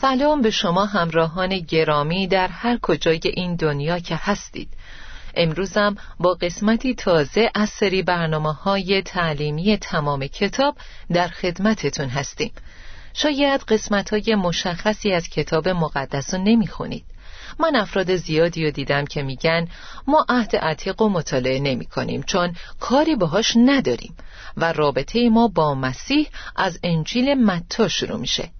سلام به شما همراهان گرامی در هر کجای این دنیا که هستید. امروزم با قسمتی تازه از سری برنامه های تعلیمی تمام کتاب در خدمتتون هستیم. شاید قسمت های مشخصی از کتاب مقدس رو نمی‌خونید. من افراد زیادی رو دیدم که میگن ما عهد عتیق و مطالعه نمی کنیم چون کاری باهاش نداریم و رابطه ما با مسیح از انجیل متا شروع میشه.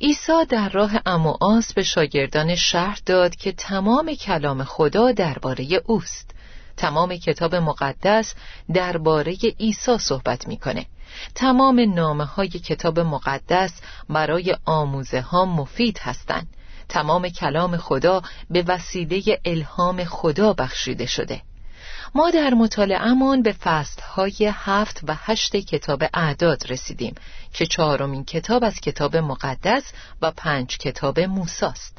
عیسی در راه امواس به شاگردان شهر داد که تمام کلام خدا درباره اوست. تمام کتاب مقدس درباره عیسی صحبت می‌کنه. تمام نامه های کتاب مقدس برای آموزه ها مفید هستند. تمام کلام خدا به وسیله الهام خدا بخشیده شده. ما در مطالعهمان به فصلهای هفت و هشت کتاب اعداد رسیدیم که چهارمین کتاب از کتاب مقدس و پنج کتاب موساست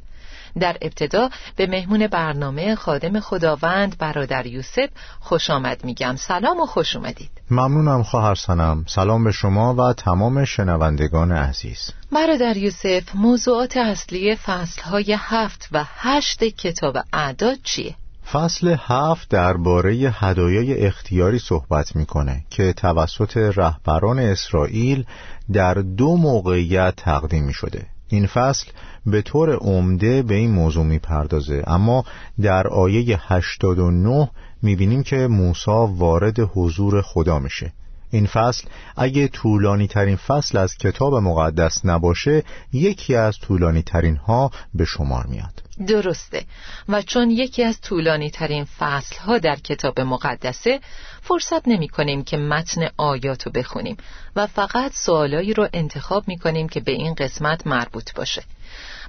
در ابتدا به مهمون برنامه خادم خداوند برادر یوسف خوش آمد میگم. سلام و خوش اومدید. ممنونم خواهر سنم. سلام به شما و تمام شنوندگان عزیز. برادر یوسف موضوعات اصلی فصلهای هفت و هشت کتاب اعداد چیه؟ فصل هفت درباره هدایای اختیاری صحبت می‌کنه که توسط رهبران اسرائیل در دو موقعیت تقدیم می شده این فصل به طور عمده به این موضوع می‌پردازه اما در آیه 89 می‌بینیم که موسی وارد حضور خدا میشه. این فصل اگه طولانی ترین فصل از کتاب مقدس نباشه یکی از طولانی ترین ها به شمار میاد. درسته و چون یکی از طولانی ترین فصل ها در کتاب مقدسه فرصت نمی کنیم که متن آیات رو بخونیم و فقط سوالایی رو انتخاب می کنیم که به این قسمت مربوط باشه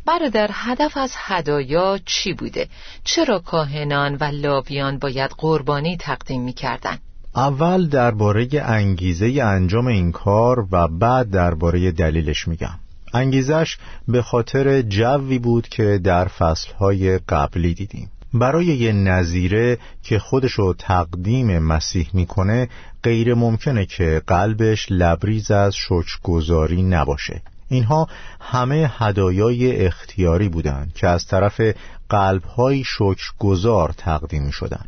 برادر هدف از هدایا چی بوده؟ چرا کاهنان و لاویان باید قربانی تقدیم می کردن؟ اول درباره انگیزه انجام این کار و بعد درباره دلیلش میگم انگیزش به خاطر جوی بود که در فصلهای قبلی دیدیم برای یه نظیره که خودشو تقدیم مسیح می‌کنه غیر ممکنه که قلبش لبریز از شکرگزاری نباشه اینها همه هدایای اختیاری بودند که از طرف قلبهای شکرگزار تقدیم می شدن.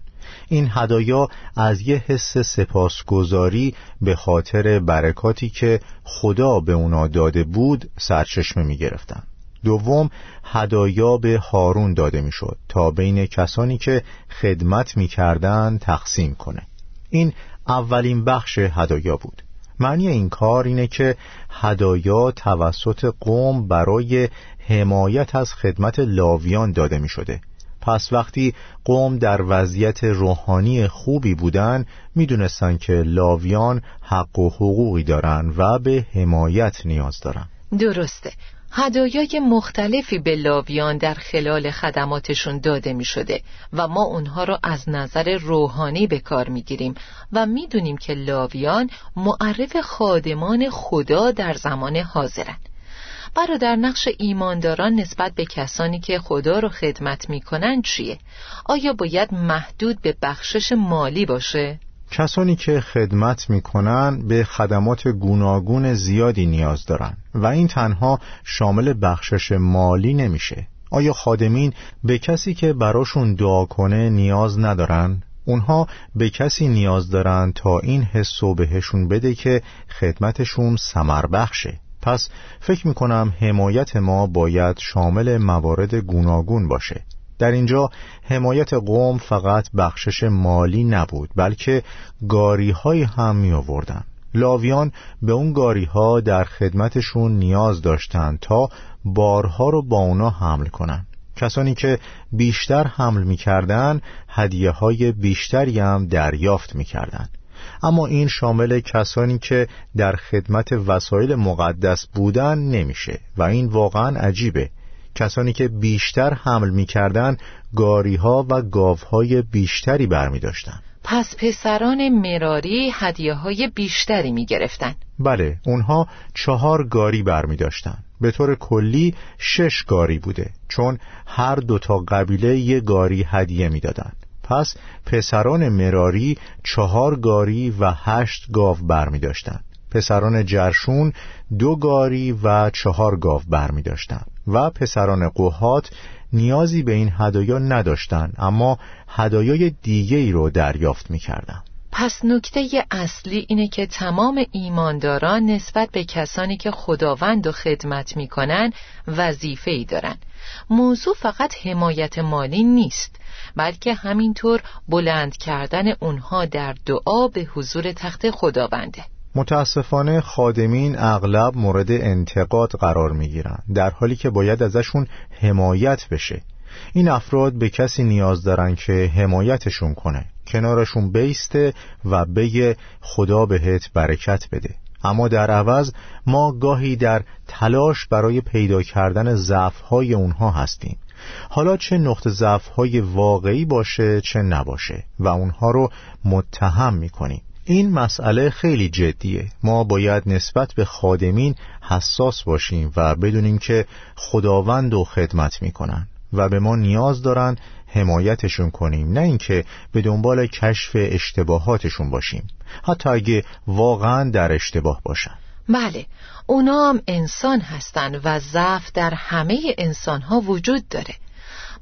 این هدایا از یه حس سپاسگزاری به خاطر برکاتی که خدا به اونا داده بود سرچشمه می گرفتن. دوم هدایا به هارون داده می‌شد تا بین کسانی که خدمت می‌کردند تقسیم کنه. این اولین بخش هدایا بود. معنی این کار اینه که هدایا توسط قوم برای حمایت از خدمت لاویان داده می شده پس وقتی قوم در وضعیت روحانی خوبی بودن می‌دونستن که لاویان حق و حقوقی دارن و به حمایت نیاز دارن. درسته. هدایای مختلفی به لاویان در خلال خدماتشون داده می شده و ما اونها را از نظر روحانی به کار می گیریم و می دونیم که لاویان معرف خادمان خدا در زمان حاضرن. برادر نقش ایمانداران نسبت به کسانی که خدا رو خدمت می‌کنن چیه؟ آیا باید محدود به بخشش مالی باشه؟ کسانی که خدمت می‌کنن به خدمات گوناگون زیادی نیاز دارن و این تنها شامل بخشش مالی نمیشه آیا خادمین به کسی که براشون دعا کنه نیاز ندارن؟ اونها به کسی نیاز دارن تا این حسو بهشون بده که خدمتشون سمر بخشه پس فکر می‌کنم حمایت ما باید شامل موارد گوناگون باشه. در اینجا حمایت قوم فقط بخشش مالی نبود بلکه گاری های هم می آوردن لاویان به اون گاری ها در خدمتشون نیاز داشتند تا بارها رو با اونا حمل کنن. کسانی که بیشتر حمل می‌کردن هدیه های بیشتری هم دریافت می‌کردن. اما این شامل کسانی که در خدمت وسایل مقدس بودن نمیشه و این واقعا عجیبه کسانی که بیشتر حمل می‌کردن گاری ها و گاو های بیشتری برمی داشتن. پس پسران مراری هدیه های بیشتری می گرفتن. بله اونها چهار گاری برمی داشتن به طور کلی شش گاری بوده چون هر دوتا قبیله یه گاری هدیه می‌دادند. پس پسران مراری چهار گاری و هشت گاو برمی داشتن. پسران جرشون دو گاری و چهار گاو برمی داشتن. و پسران قوهات نیازی به این هدایا نداشتند اما هدایای دیگه ای رو دریافت می‌کردند. پس نکته اصلی اینه که تمام ایمانداران نسبت به کسانی که خداوند و خدمت می‌کنن وظیفه ای دارن. موضوع فقط حمایت مالی نیست بلکه همینطور بلند کردن اونها در دعا به حضور تخت خداونده. متاسفانه خادمین اغلب مورد انتقاد قرار می در حالی که باید ازشون حمایت بشه. این افراد به کسی نیاز دارن که حمایتشون کنه. کنارشون بیسته و بگه خدا بهت برکت بده. اما در عوض ما گاهی در تلاش برای پیدا کردن ضعف‌های اونها هستیم. حالا چه نقطه ضعف‌های واقعی باشه چه نباشه و اونها رو متهم می‌کنیم. این مسئله خیلی جدیه. ما باید نسبت به خادمین حساس باشیم و بدونیم که خداوند و خدمت می‌کنن و به ما نیاز دارن حمایتشون کنیم نه اینکه به دنبال کشف اشتباهاتشون باشیم. حتی اگه واقعا در اشتباه باشن. بله اونا هم انسان هستن و ضعف در همه انسان ها وجود داره.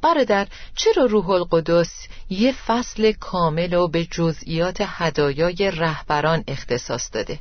برادر چرا روح القدس یه فصل کامل و به جزئیات هدایای رهبران اختصاص داده؟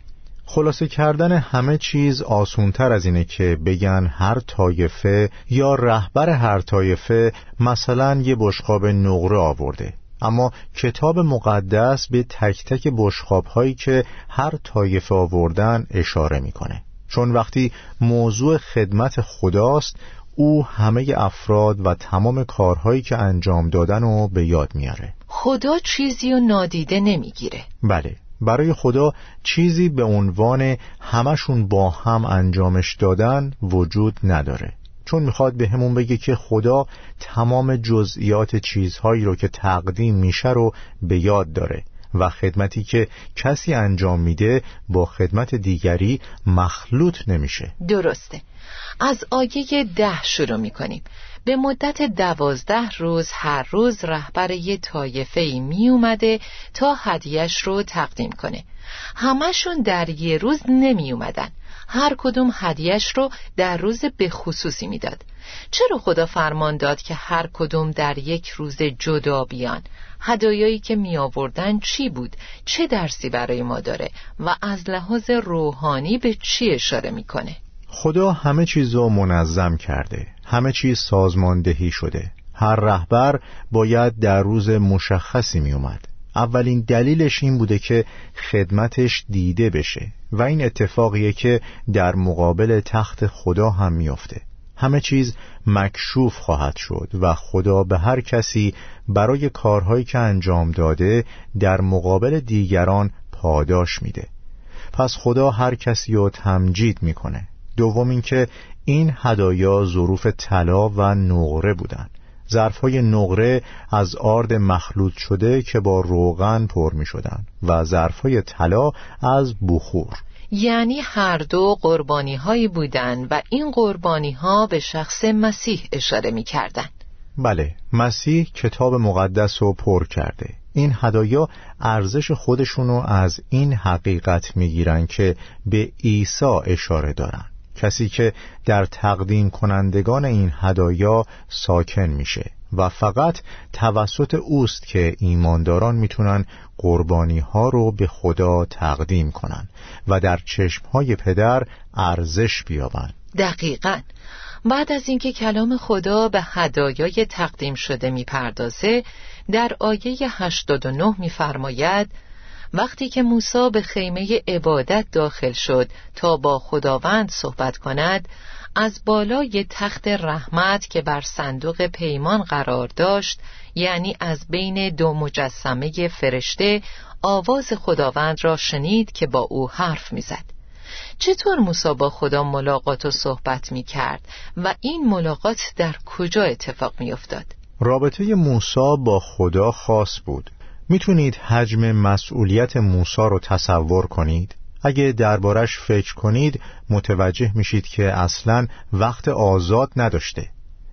خلاصه کردن همه چیز آسونتر از اینه که بگن هر طایفه یا رهبر هر طایفه مثلا یه بشقاب نقره آورده. اما کتاب مقدس به تک تک بشقاب هایی که هر طایفه آوردن اشاره می‌کنه. چون وقتی موضوع خدمت خداست او همه افراد و تمام کارهایی که انجام دادن رو به یاد میاره. خدا چیزی رو نادیده نمی‌گیره. بله. برای خدا چیزی به عنوان همشون با هم انجامش دادن وجود نداره. چون می‌خواد به همون بگه که خدا تمام جزئیات چیزهایی رو که تقدیم میشه رو به یاد داره. و خدمتی که کسی انجام میده با خدمت دیگری مخلوط نمیشه. درسته. از آیه ده شروع می‌کنیم. به مدت دوازده روز هر روز رهبر یه طایفه ای می اومده تا هدیهش رو تقدیم کنه. همشون در یه روز نمی اومدن هر کدوم هدیهش رو در روز به خصوصی می‌داد. چرا خدا فرمان داد که هر کدوم در یک روز جدا بیان؟ هدایایی که می آوردن چی بود؟ چه درسی برای ما داره؟ و از لحاظ روحانی به چی اشاره می‌کنه خدا همه چیز رو منظم کرده. همه چیز سازماندهی شده. هر رهبر باید در روز مشخصی می اومد. اولین دلیلش این بوده که خدمتش دیده بشه. و این اتفاقیه که در مقابل تخت خدا هم میافته. همه چیز مکشوف خواهد شد و خدا به هر کسی برای کارهایی که انجام داده در مقابل دیگران پاداش میده. پس خدا هر کسی رو تمجید می‌کنه. دوم اینکه این هدایا ظروف طلا و نقره بودند ظرفهای نقره از آرد مخلوط شده که با روغن پر می شدن و ظرفهای طلا از بخور. یعنی هر دو قربانی هایی بودن و این قربانی ها به شخص مسیح اشاره می کردن. بله مسیح کتاب مقدس رو پر کرده. این هدایا ارزش خودشونو از این حقیقت می‌گیرن که به عیسی اشاره دارن. کسی که در تقدیم کنندگان این هدایا ساکن میشه. و فقط توسط اوست که ایمانداران می‌تونن قربانی ها رو به خدا تقدیم کنن و در چشم های پدر ارزش بیابن دقیقا. بعد از اینکه کلام خدا به هدایای تقدیم شده می‌پردازه در آیه 89 میفرماید وقتی که موسی به خیمه عبادت داخل شد تا با خداوند صحبت کند از بالای تخت رحمت که بر صندوق پیمان قرار داشت یعنی از بین دو مجسمه فرشته آواز خداوند را شنید که با او حرف می‌زد. چطور موسی با خدا ملاقات و صحبت می کرد و این ملاقات در کجا اتفاق می افتاد؟ رابطه موسی با خدا خاص بود می‌تونید حجم مسئولیت موسی رو تصور کنید؟ اگه دربارش فکر کنید متوجه میشید که اصلا وقت آزاد نداشته.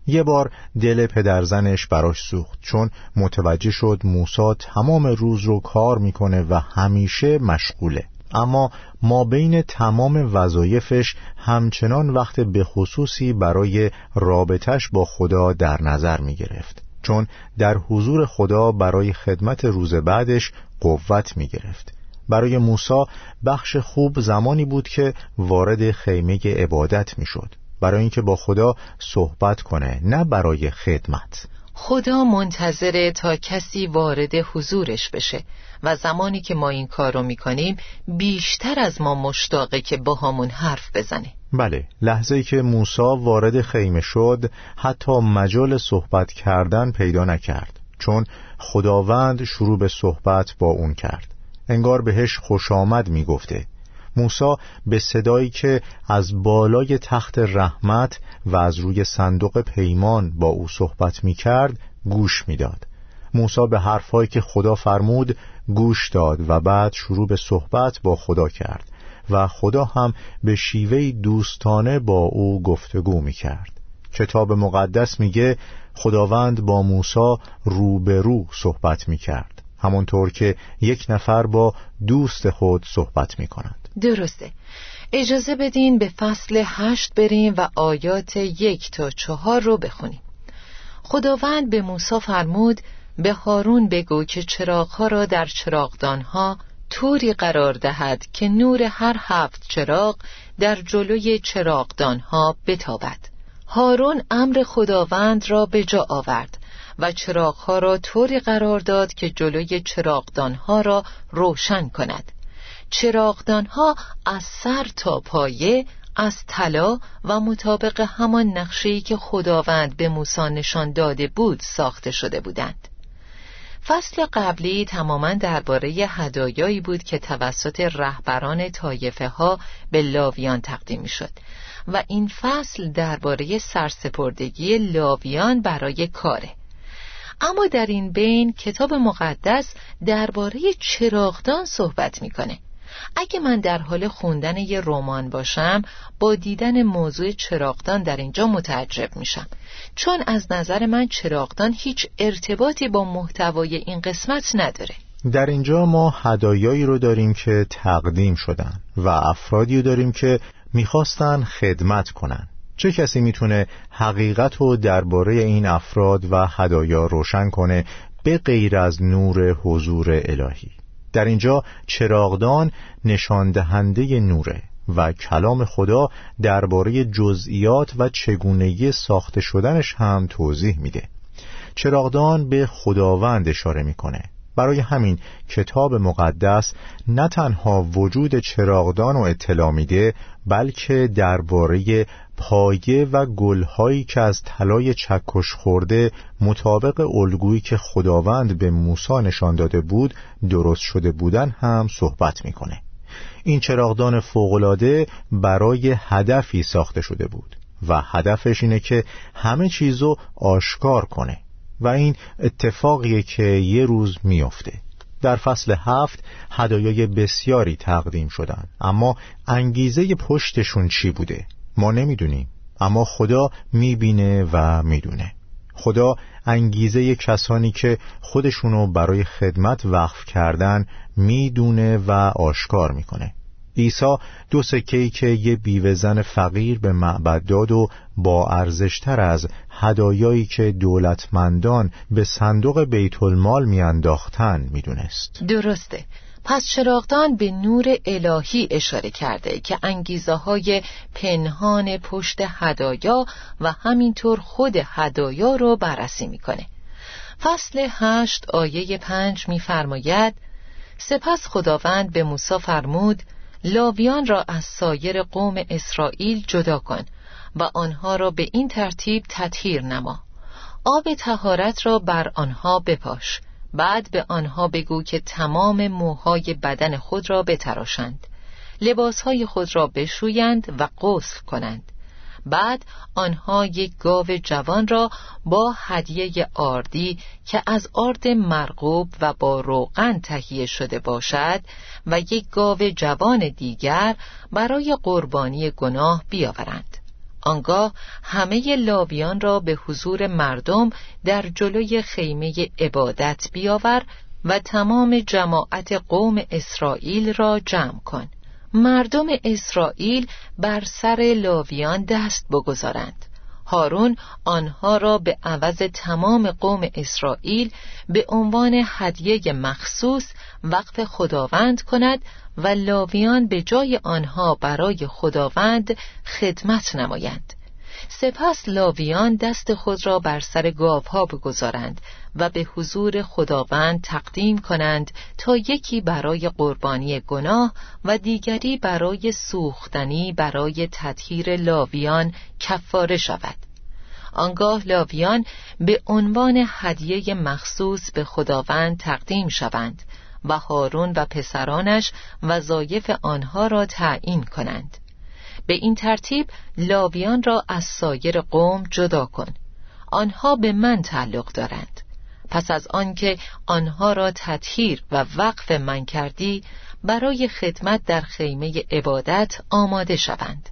یه بار دل پدرزنش براش سوخت چون متوجه شد موسا تمام روز رو کار می‌کنه و همیشه مشغوله. اما ما بین تمام وظایفش همچنان وقت به خصوصی برای رابطش با خدا در نظر می گرفت چون در حضور خدا برای خدمت روز بعدش قوت می گرفت برای موسا بخش خوب زمانی بود که وارد خیمه عبادت می شد برای اینکه با خدا صحبت کنه نه برای خدمت. خدا منتظره تا کسی وارد حضورش بشه و زمانی که ما این کار رو می‌کنیم بیشتر از ما مشتاقه که با همون حرف بزنه. بله لحظه که موسا وارد خیمه شد حتی مجال صحبت کردن پیدا نکرد چون خداوند شروع به صحبت با اون کرد. انگار بهش خوش آمد می‌گفته. موسا به صدایی که از بالای تخت رحمت و از روی صندوق پیمان با او صحبت می کرد گوش می‌داد. موسا به حرفهایی که خدا فرمود گوش داد و بعد شروع به صحبت با خدا کرد و خدا هم به شیوه دوستانه با او گفتگو می کرد. کتاب مقدس میگه خداوند با موسا روبرو صحبت می کرد همونطور که یک نفر با دوست خود صحبت می کند درسته. اجازه بدین به فصل هشت بریم و آیات یک تا چهار رو بخونیم. خداوند به موسی فرمود به هارون بگو که چراغها را در چراغدانها طوری قرار دهد که نور هر هفت چراغ در جلوی چراغدانها بتابد. هارون امر خداوند را به جا آورد. و چراغها را طوری قرار داد که جلوی چراغدانها را روشن کند. چراغدانها از سر تا پایه از طلا و مطابق همان نقشه‌ای که خداوند به موسی نشان داده بود ساخته شده بودند. فصل قبلی تماما درباره هدایایی بود که توسط رهبران طایفه ها به لاویان تقدیم شد و این فصل درباره سرسپردگی لاویان برای کاره. اما در این بین کتاب مقدس درباره چراغدان صحبت می‌کنه. اگه من در حال خوندن یه رمان باشم با دیدن موضوع چراغدان در اینجا متعجب میشم. چون از نظر من چراغدان هیچ ارتباطی با محتوای این قسمت نداره. در اینجا ما هدایایی رو داریم که تقدیم شدن و افرادی رو داریم که می‌خواستن خدمت کنن. چه کسی می‌تونه حقیقت رو درباره این افراد و هدایا روشن کنه به غیر از نور حضور الهی؟ در اینجا چراغدان نشان دهنده نوره و کلام خدا درباره جزئیات و چگونگی ساخته شدنش هم توضیح میده. چراغدان به خداوند اشاره می‌کنه. برای همین کتاب مقدس نه تنها وجود چراغدان و اطلاع میده بلکه درباره پایه و گلهایی که از طلای چکش خورده مطابق الگویی که خداوند به موسی نشان داده بود درست شده بودن هم صحبت می‌کنه. این چراغدان فوقالعاده برای هدفی ساخته شده بود و هدفش اینه که همه چیزو آشکار کنه و این اتفاقیه که یه روز میافته. در فصل هفت هدایای بسیاری تقدیم شدن اما انگیزه پشتشون چی بوده؟ ما نمی‌دونیم اما خدا می‌بینه و می‌دونه. خدا انگیزه کسانی که خودشونو برای خدمت وقف کردن می‌دونه و آشکار می‌کنه. عیسی دو سکه‌ای که یه بیوهزن فقیر به معبد داد و با ارزشتر از هدایایی که دولتمندان به صندوق بیت المال میانداختن می‌دونست. درسته. پس چراغدان به نور الهی اشاره کرده که انگیزه های پنهان پشت هدایا و همینطور خود هدایا رو بررسی می‌کنه. فصل هشت آیه پنج میفرماید سپس خداوند به موسی فرمود لاویان را از سایر قوم اسرائیل جدا کن و آنها را به این ترتیب تطهیر نما. آب تهارت را بر آنها بپاش. بعد به آنها بگو که تمام موهای بدن خود را بتراشند. لباسهای خود را بشویند و غسل کنند. بعد آنها یک گاو جوان را با هدیه آردی که از آرد مرغوب و با روغن تهیه شده باشد و یک گاو جوان دیگر برای قربانی گناه بیاورند. آنگاه همه لاویان را به حضور مردم در جلوی خیمه عبادت بیاور و تمام جماعت قوم اسرائیل را جمع کن. مردم اسرائیل بر سر لاویان دست بگذارند. هارون آنها را به عوض تمام قوم اسرائیل به عنوان هدیه مخصوص وقف خداوند کند و لاویان به جای آنها برای خداوند خدمت نمایند. سپس لاویان دست خود را بر سر گاوها بگذارند و به حضور خداوند تقدیم کنند تا یکی برای قربانی گناه و دیگری برای سوختنی برای تطهیر لاویان کفاره شود. آنگاه لاویان به عنوان هدیه مخصوص به خداوند تقدیم شوند و هارون و پسرانش وظایف آنها را تعیین کنند. به این ترتیب لاویان را از سایر قوم جدا کن. آنها به من تعلق دارند. پس از آنکه آنها را تطهیر و وقف من کردی برای خدمت در خیمه عبادت آماده شوند.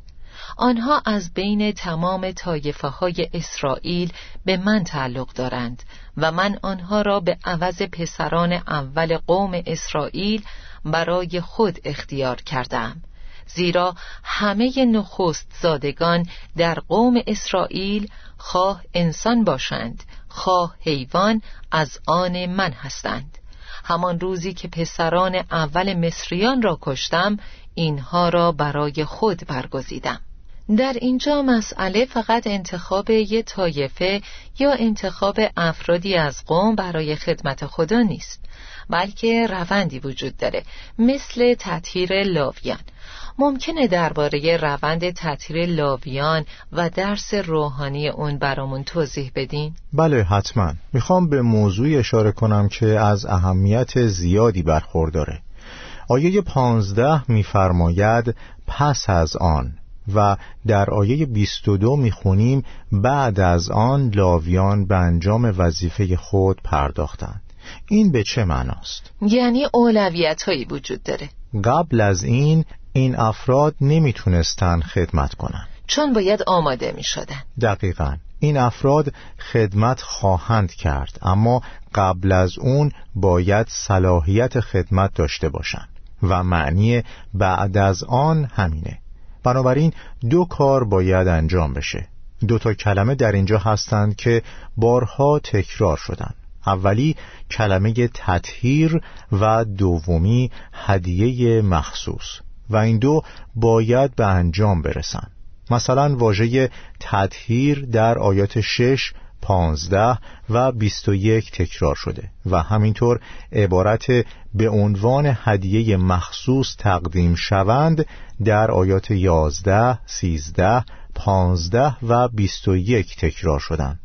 آنها از بین تمام طایفه های اسرائیل به من تعلق دارند و من آنها را به عوض پسران اول قوم اسرائیل برای خود اختیار کردم. زیرا همه نخست زادگان در قوم اسرائیل خواه انسان باشند خواه حیوان از آن من هستند. همان روزی که پسران اول مصریان را کشتم اینها را برای خود برگزیدم. در اینجا مسئله فقط انتخاب یه طایفه یا انتخاب افرادی از قوم برای خدمت خدا نیست بلکه روندی وجود داره مثل تطهیر لاویان. ممکنه درباره روند تطهیر لاویان و درس روحانی اون برامون توضیح بدین؟ بله حتما. می‌خوام به موضوعی اشاره کنم که از اهمیت زیادی برخورداره. آیه پانزده میفرماید پس از آن. و در آیه 22 می‌خونیم بعد از آن لاویان به انجام وظیفه خود پرداختند. این به چه معناست؟ یعنی اولویت هایی وجود داره. قبل از این این افراد نمی‌تونستن خدمت کنن. چون باید آماده می شدن دقیقا. این افراد خدمت خواهند کرد اما قبل از اون باید صلاحیت خدمت داشته باشند و معنی بعد از آن همینه. بنابراین دو کار باید انجام بشه. دو تا کلمه در اینجا هستند که بارها تکرار شدن اولی کلمه تطهیر و دومی هدیه مخصوص و این دو باید به انجام برسن مثلا واژه تطهیر در آیات شش پانزده و بیست و یک تکرار شده و همینطور عبارت به عنوان هدیه مخصوص تقدیم شوند در آیات یازده، سیزده، پانزده و بیست و یک تکرار شدند.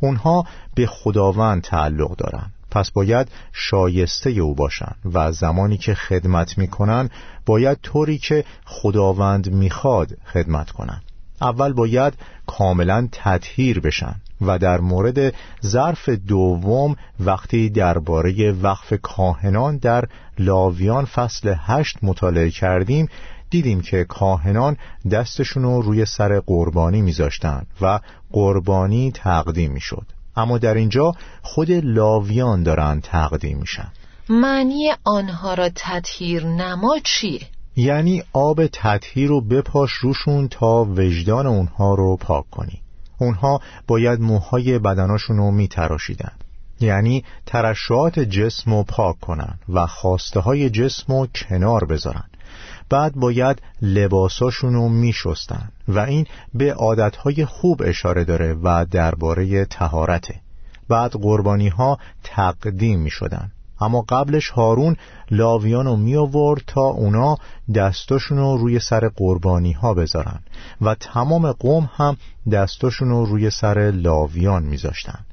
اونها به خداوند تعلق دارند پس باید شایسته او باشند و زمانی که خدمت می‌کنن باید طوری که خداوند می‌خواد خدمت کنند اول باید کاملا تطهیر بشن. و در مورد ظرف دوم وقتی درباره وقف کاهنان در لاویان فصل هشت مطالعه کردیم دیدیم که کاهنان دستشون روی سر قربانی میذاشتن و قربانی تقدیم می‌شد. اما در اینجا خود لاویان دارن تقدیم میشن. معنی آنها را تطهیر نما چیه؟ یعنی آب تطهیر رو بپاش روشون تا وجدان اونها رو پاک کنی. اونها باید موهای بدناشون رو میتراشیدن. یعنی ترشعات جسم رو پاک کنن و خواسته های جسم رو کنار بذارن. بعد باید لباساشون رو میشستن و این به عادتهای خوب اشاره داره و درباره تهارته بعد قربانی ها تقدیم می شدن اما قبلش هارون لاویان رو می آورد تا اونا دستاشون رو روی سر قربانی ها بذارن و تمام قوم هم دستاشون رو روی سر لاویان میذاشتن.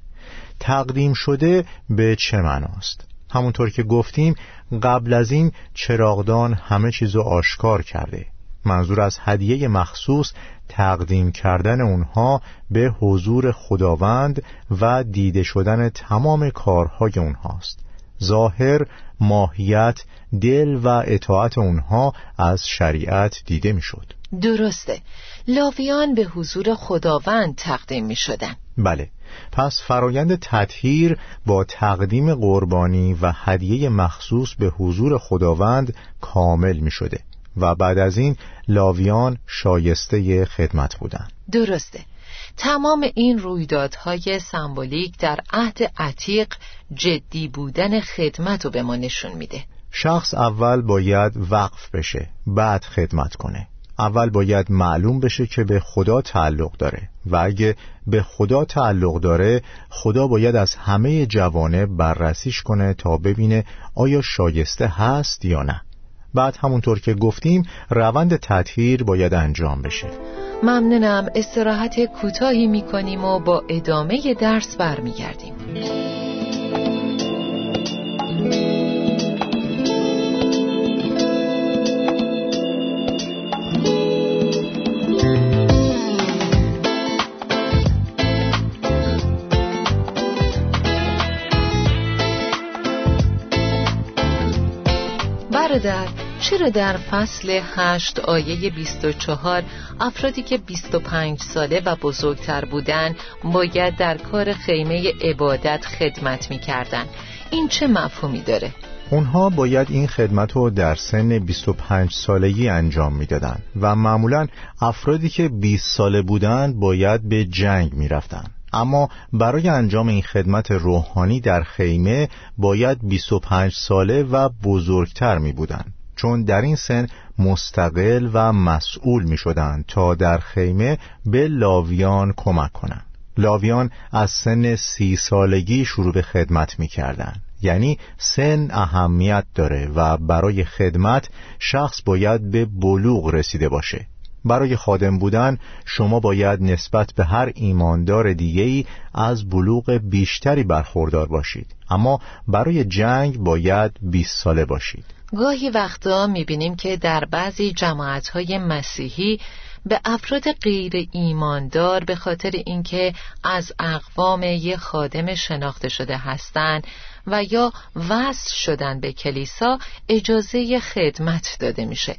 تقدیم شده به چه معناست؟ همونطور که گفتیم قبل از این چراغدان همه چیزو آشکار کرده. منظور از هدیه مخصوص تقدیم کردن اونها به حضور خداوند و دیده شدن تمام کارهای اونهاست. ظاهر ماهیت دل و اطاعت اونها از شریعت دیده می‌شد. درسته لاویان به حضور خداوند تقدیم می شدن بله پس فرایند تطهیر با تقدیم قربانی و هدیه مخصوص به حضور خداوند کامل می شده و بعد از این لاویان شایسته خدمت بودند. درسته تمام این رویدادهای سمبولیک در عهد عتیق جدی بودن خدمت رو به ما نشون میده. شخص اول باید وقف بشه بعد خدمت کنه. اول باید معلوم بشه که به خدا تعلق داره و اگه به خدا تعلق داره خدا باید از همه جوانه بررسیش کنه تا ببینه آیا شایسته هست یا نه. بعد همونطور که گفتیم روند تطهیر باید انجام بشه. ممنونم. استراحت کوتاهی می‌کنیم و با ادامه درس برمیگردیم. برادر چرا در فصل هشت آیه 24 افرادی که 25 ساله و بزرگتر بودن باید در کار خیمه عبادت خدمت می کردن. این چه مفهومی داره؟ اونها باید این خدمت رو در سن 25 سالگی انجام می‌دادند و معمولا افرادی که 20 ساله بودند باید به جنگ می‌رفتند. اما برای انجام این خدمت روحانی در خیمه باید 25 ساله و بزرگتر می بودن چون در این سن مستقل و مسئول می شدن تا در خیمه به لاویان کمک کنند. لاویان از سن سی سالگی شروع به خدمت می کردن. یعنی سن اهمیت داره و برای خدمت شخص باید به بلوغ رسیده باشه برای خادم بودن شما باید نسبت به هر ایماندار دیگهی از بلوغ بیشتری برخوردار باشید. اما برای جنگ باید 20 ساله باشید. گاهی وقتا می‌بینیم که در بعضی جماعتهای مسیحی به افراد غیر ایماندار به خاطر اینکه از اقوام یه خادم شناخته شده هستند و یا وصل شدن به کلیسا اجازه خدمت داده میشه.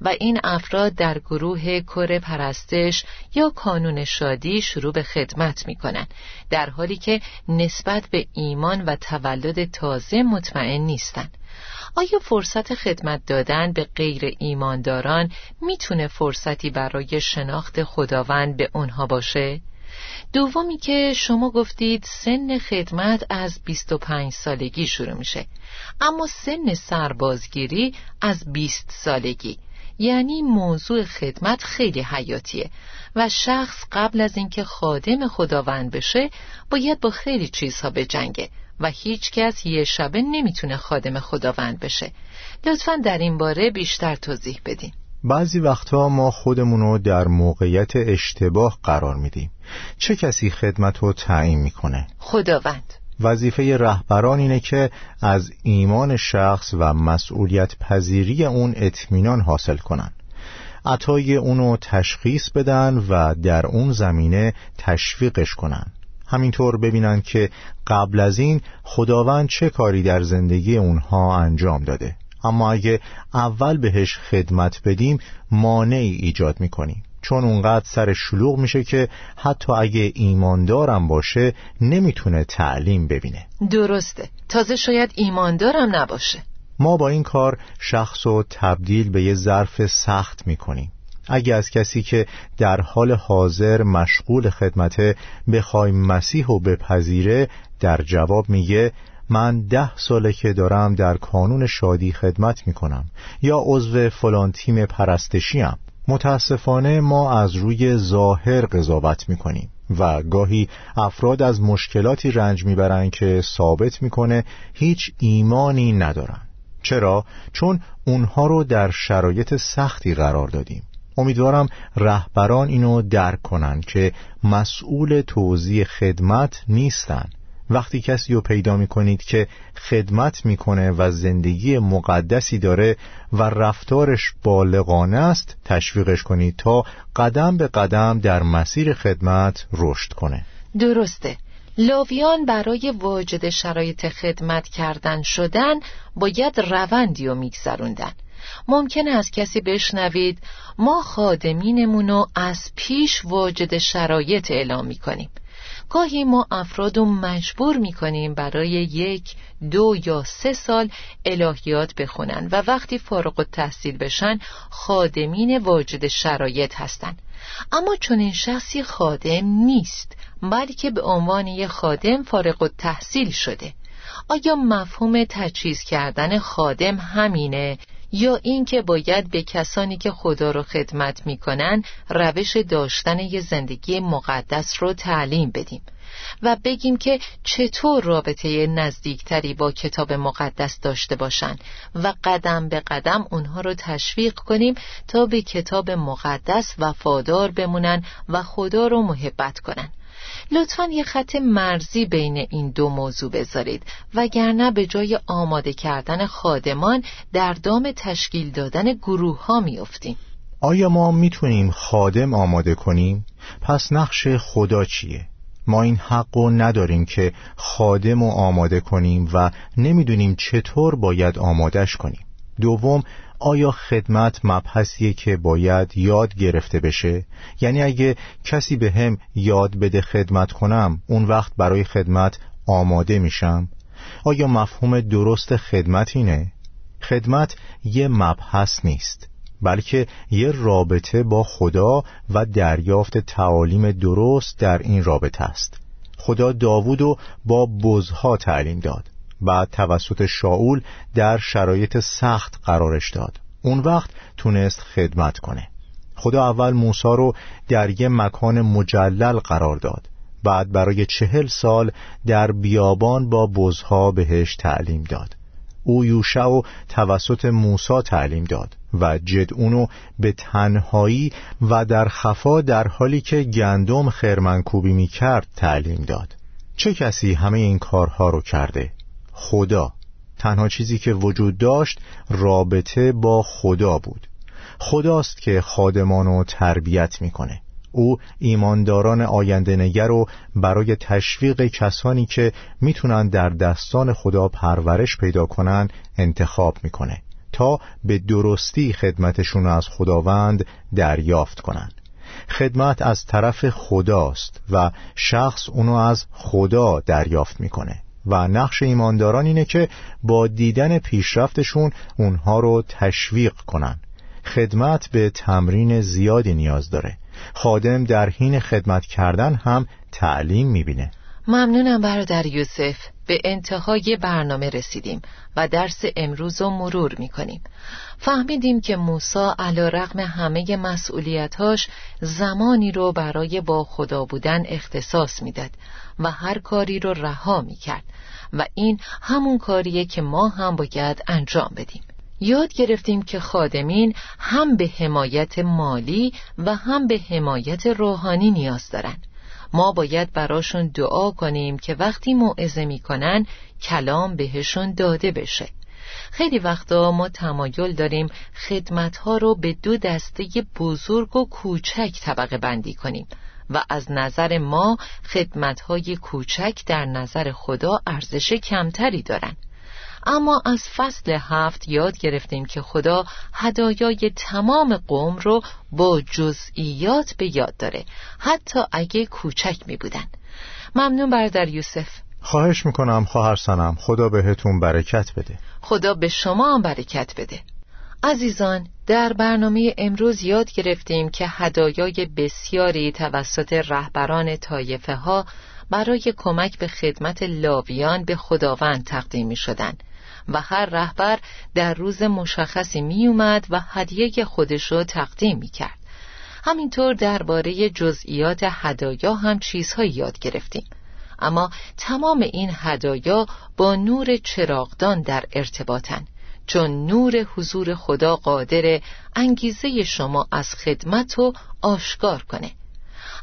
و این افراد در گروه کر پرستش یا کانون شادی شروع به خدمت می کنند در حالی که نسبت به ایمان و تولد تازه مطمئن نیستند آیا فرصت خدمت دادن به غیر ایمانداران می‌تونه فرصتی برای شناخت خداوند به اونها باشه؟ دومی که شما گفتید سن خدمت از 25 سالگی شروع میشه اما سن سربازگیری از 20 سالگی یعنی موضوع خدمت خیلی حیاتیه و شخص قبل از اینکه خادم خداوند بشه باید با خیلی چیزها به جنگه و هیچ کس یه شبه نمی‌تونه خادم خداوند بشه. لطفا در این باره بیشتر توضیح بدین. بعضی وقتها ما خودمون رو در موقعیت اشتباه قرار میدیم. چه کسی خدمت رو تعیین می‌کنه؟ خداوند. وظیفه رهبران اینه که از ایمان شخص و مسئولیت پذیری اون اطمینان حاصل کنن. عطای اونو تشخیص بدن و در اون زمینه تشویقش کنن. همینطور ببینن که قبل از این خداوند چه کاری در زندگی اونها انجام داده. اما اگه اول بهش خدمت بدیم مانعی ایجاد می‌کنیم. چون اونقدر سر شلوغ میشه که حتی اگه ایماندارم باشه نمی‌تونه تعلیم ببینه. درسته. تازه شاید ایماندارم نباشه. ما با این کار شخص رو تبدیل به یه ظرف سخت می‌کنیم. اگه از کسی که در حال حاضر مشغول خدمته بخوای مسیح و بپذیره در جواب میگه من ده ساله که دارم در کانون شادی خدمت می‌کنم یا عضو فلان تیم پرستشیم. متاسفانه ما از روی ظاهر قضاوت می‌کنیم و گاهی افراد از مشکلاتی رنج می‌برند که ثابت می‌کنه هیچ ایمانی ندارن. چرا؟ چون اونها رو در شرایط سختی قرار دادیم. امیدوارم رهبران اینو درک کنن که مسئول توضیح خدمت نیستن. وقتی کسی رو پیدا می کنید که خدمت می‌کنه و زندگی مقدسی داره و رفتارش بالغانه است تشویقش کنید تا قدم به قدم در مسیر خدمت رشد کنه. درسته. لاویان برای واجد شرایط خدمت کردن شدن باید روندی رو میگذروندن. ممکن از کسی بشنوید ما خادمینمونو از پیش واجد شرایط اعلام می‌کنیم. گاهی ما افراد رو مجبور می‌کنیم برای یک دو یا سه سال الهیات بخونن و وقتی فارغ التحصیل بشن خادمین واجد شرایط هستند. اما چون این شخصی خادم نیست بلکه به عنوان یک خادم فارغ التحصیل شده آیا مفهوم تجهیز کردن خادم همینه یا اینکه باید به کسانی که خدا رو خدمت می‌کنن روش داشتن یه زندگی مقدس رو تعلیم بدیم و بگیم که چطور رابطه نزدیکتری با کتاب مقدس داشته باشند و قدم به قدم اونها رو تشویق کنیم تا به کتاب مقدس وفادار بمونن و خدا رو محبت کنن. لطفا یه خط مرزی بین این دو موضوع بذارید وگرنه به جای آماده کردن خادمان در دام تشکیل دادن گروه ها میافتیم آیا ما می‌تونیم خادم آماده کنیم؟ پس نقش خدا چیه؟ ما این حق نداریم که خادم رو آماده کنیم و نمی‌دونیم چطور باید آمادش کنیم دوم آیا خدمت مبحثیه که باید یاد گرفته بشه؟ یعنی اگه کسی به هم یاد بده خدمت کنم اون وقت برای خدمت آماده میشم؟ آیا مفهوم درست خدمت اینه؟ خدمت یه مبحث نیست بلکه یه رابطه با خدا و دریافت تعالیم درست در این رابطه است خدا داوود با بزها تعلیم داد بعد توسط شاول در شرایط سخت قرارش داد. اون وقت تونست خدمت کنه. خدا اول موسا رو در یه مکان مجلل قرار داد. بعد برای چهل سال در بیابان با بزها بهش تعلیم داد. او یوشع توسط موسا تعلیم داد و جد اونو به تنهایی و در خفا در حالی که گندم خرمنکوبی می کرد تعلیم داد. چه کسی همه این کارها رو کرده؟ خدا. تنها چیزی که وجود داشت رابطه با خدا بود. خداست که خادمانو تربیت می‌کنه. او ایمانداران آینده نگر رو برای تشویق کسانی که می‌تونن در دستان خدا پرورش پیدا کنن انتخاب می‌کنه تا به درستی خدمتشون از خداوند دریافت کنن. خدمت از طرف خداست و شخص اونو از خدا دریافت می‌کنه. و نقش ایمانداران اینه که با دیدن پیشرفتشون اونها رو تشویق کنن. خدمت به تمرین زیادی نیاز داره. خادم در حین خدمت کردن هم تعلیم می‌بینه. ممنونم برادر یوسف. به انتهای برنامه رسیدیم و درس امروز رو مرور می‌کنیم. فهمیدیم که موسا علا رقم همه مسئولیتاش زمانی رو برای با خدا بودن اختصاص می‌داد و هر کاری رو رها می‌کرد و این همون کاریه که ما هم باید انجام بدیم. یاد گرفتیم که خادمین هم به حمایت مالی و هم به حمایت روحانی نیاز دارن. ما باید براشون دعا کنیم که وقتی موعظه می‌کنن کلام بهشون داده بشه. خیلی وقتا ما تمایل داریم خدمتها رو به دو دسته بزرگ و کوچک طبقه بندی کنیم و از نظر ما خدمتهای کوچک در نظر خدا ارزش کمتری دارن. اما از فصل هفت یاد گرفتیم که خدا هدایای تمام قوم رو با جزئیات به یاد داره حتی اگه کوچک می بودن ممنون برادر یوسف. خواهش می‌کنم خواهر سنم خدا بهتون برکت بده. خدا به شما هم برکت بده. عزیزان در برنامه امروز یاد گرفتیم که هدایای بسیاری توسط رهبران طایفه ها برای کمک به خدمت لاویان به خداوند تقدیم می شدن و هر رهبر در روز مشخصی می اومد و هدیه خودش رو تقدیم می کرد همینطور درباره جزئیات هدایا هم چیزهایی یاد گرفتیم. اما تمام این هدایا با نور چراغدان در ارتباطن چون نور حضور خدا قادر انگیزه شما از خدمت رو آشکار کنه.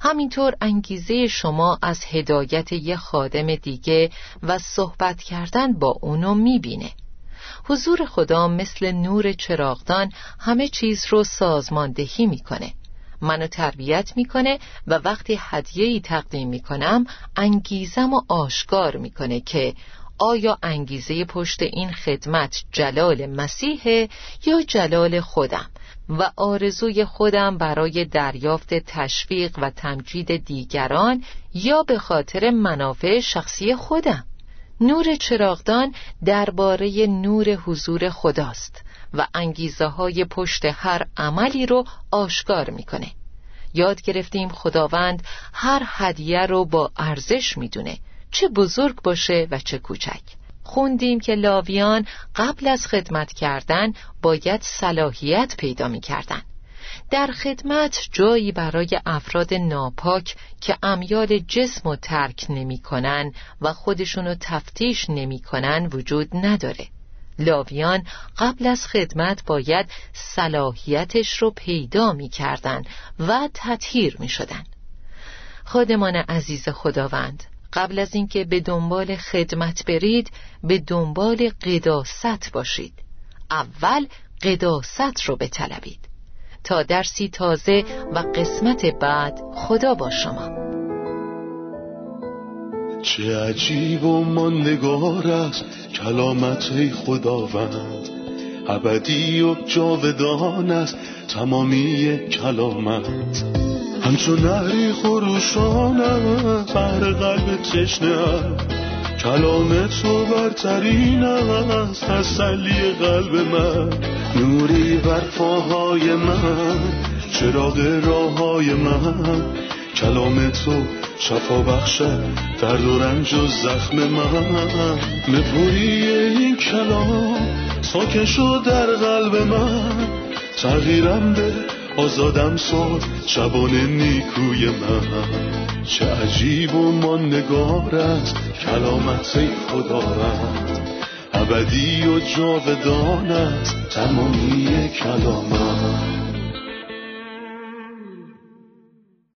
همینطور انگیزه شما از هدایت یه خادم دیگه و صحبت کردن با اونو می‌بینه. حضور خدا مثل نور چراغدان همه چیز رو سازماندهی می‌کنه. منو تربیت می‌کنه و وقتی هدیه‌ای تقدیم می‌کنم انگیزم و آشکار می‌کنه که آیا انگیزه پشت این خدمت جلال مسیح یا جلال خودم؟ و آرزوی خودم برای دریافت تشویق و تمجید دیگران یا به خاطر منافع شخصی خودم. نور چراغدان درباره نور حضور خداست و انگیزه های پشت هر عملی رو آشکار می‌کنه. یاد گرفتیم خداوند هر هدیه رو با ارزش می‌دونه. چه بزرگ باشه و چه کوچک. خوندیم که لاویان قبل از خدمت کردن باید صلاحیت پیدا می کردن. در خدمت جایی برای افراد ناپاک که امیال جسم و ترک نمی کنن و خودشونو تفتیش نمی کنن وجود نداره لاویان قبل از خدمت باید صلاحیتش رو پیدا می کردن و تطهیر می شدن. خادمان عزیز خداوند قبل از اینکه به دنبال خدمت برید به دنبال قداست باشید. اول قداست رو بطلبید. تا درسی تازه و قسمت بعد خدا با شما. چه عجیب و ماندگار است کلامت خداوند. ابدی و جاودان است تمامی کلامت. همچون نهری خروشانم بر قلب تشنه کلام تو برترین است تسلی قلب من. نوری بر پاهای من چراغ راه های من. کلام تو شفا بخشد درد و رنج و زخم من. نپوری این کلام ساکن شد در قلب من. تغییرم به آزادم ساد شبان نیکوی من. چه عجیب و نگار است کلامت خدا رد ابدی و جاودان است تمامی کلامت.